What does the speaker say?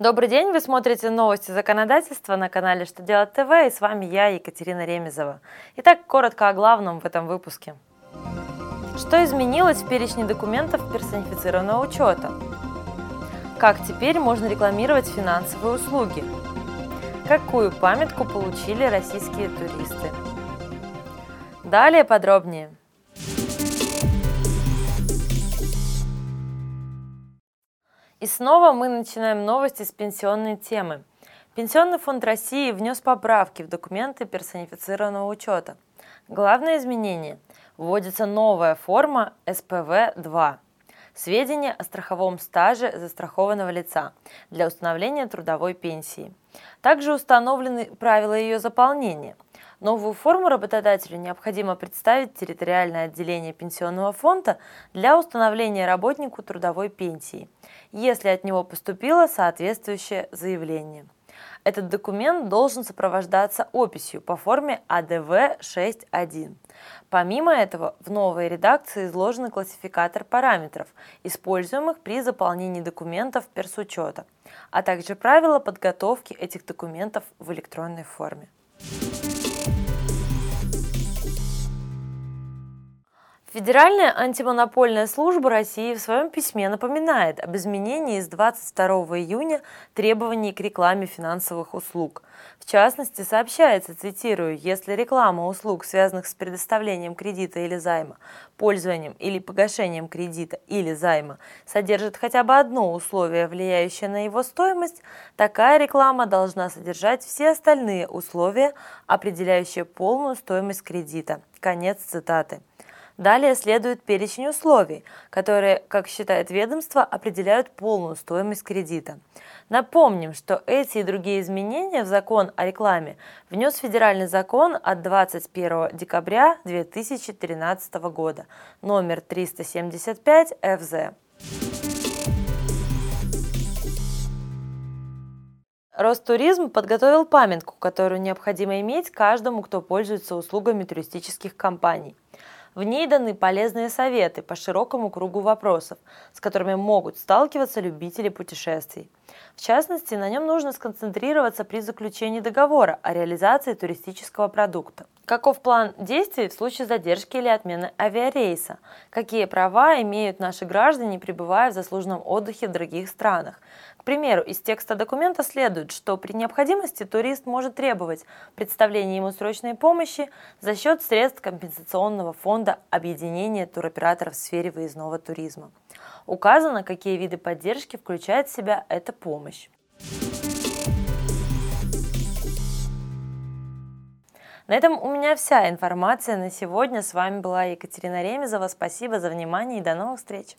Добрый день, вы смотрите новости законодательства на канале «Что делать ТВ» и с вами я, Екатерина Ремезова. Итак, коротко о главном в этом выпуске. Что изменилось в перечне документов персонифицированного учета? Как теперь можно рекламировать финансовые услуги? Какую памятку получили российские туристы? Далее подробнее. И снова мы начинаем новости с пенсионной темы. Пенсионный фонд России внес поправки в документы персонифицированного учета. Главное изменение – вводится новая форма СПВ-2 – сведения о страховом стаже застрахованного лица для установления трудовой пенсии. Также установлены правила ее заполнения – Новую форму работодателю необходимо представить территориальное отделение пенсионного фонда для установления работнику трудовой пенсии, если от него поступило соответствующее заявление. Этот документ должен сопровождаться описью по форме АДВ-6.1. Помимо этого, в новой редакции изложен классификатор параметров, используемых при заполнении документов персучета, а также правила подготовки этих документов в электронной форме. Федеральная антимонопольная служба России в своем письме напоминает об изменении с 22 июня требований к рекламе финансовых услуг. В частности, сообщается, цитирую, если реклама услуг, связанных с предоставлением кредита или займа, пользованием или погашением кредита или займа, содержит хотя бы одно условие, влияющее на его стоимость, такая реклама должна содержать все остальные условия, определяющие полную стоимость кредита. Конец цитаты. Далее следует перечень условий, которые, как считает ведомство, определяют полную стоимость кредита. Напомним, что эти и другие изменения в закон о рекламе внес федеральный закон от 21 декабря 2013 года, номер 375 ФЗ. Ростуризм подготовил памятку, которую необходимо иметь каждому, кто пользуется услугами туристических компаний. В ней даны полезные советы по широкому кругу вопросов, с которыми могут сталкиваться любители путешествий. В частности, на нем нужно сконцентрироваться при заключении договора о реализации туристического продукта. Каков план действий в случае задержки или отмены авиарейса? Какие права имеют наши граждане, пребывая в заслуженном отдыхе в других странах? К примеру, из текста документа следует, что при необходимости турист может требовать представления ему срочной помощи за счет средств компенсационного фонда объединения туроператоров в сфере выездного туризма. Указано, какие виды поддержки включает в себя эта помощь. На этом у меня вся информация на сегодня. С вами была Екатерина Ремезова. Спасибо за внимание и до новых встреч!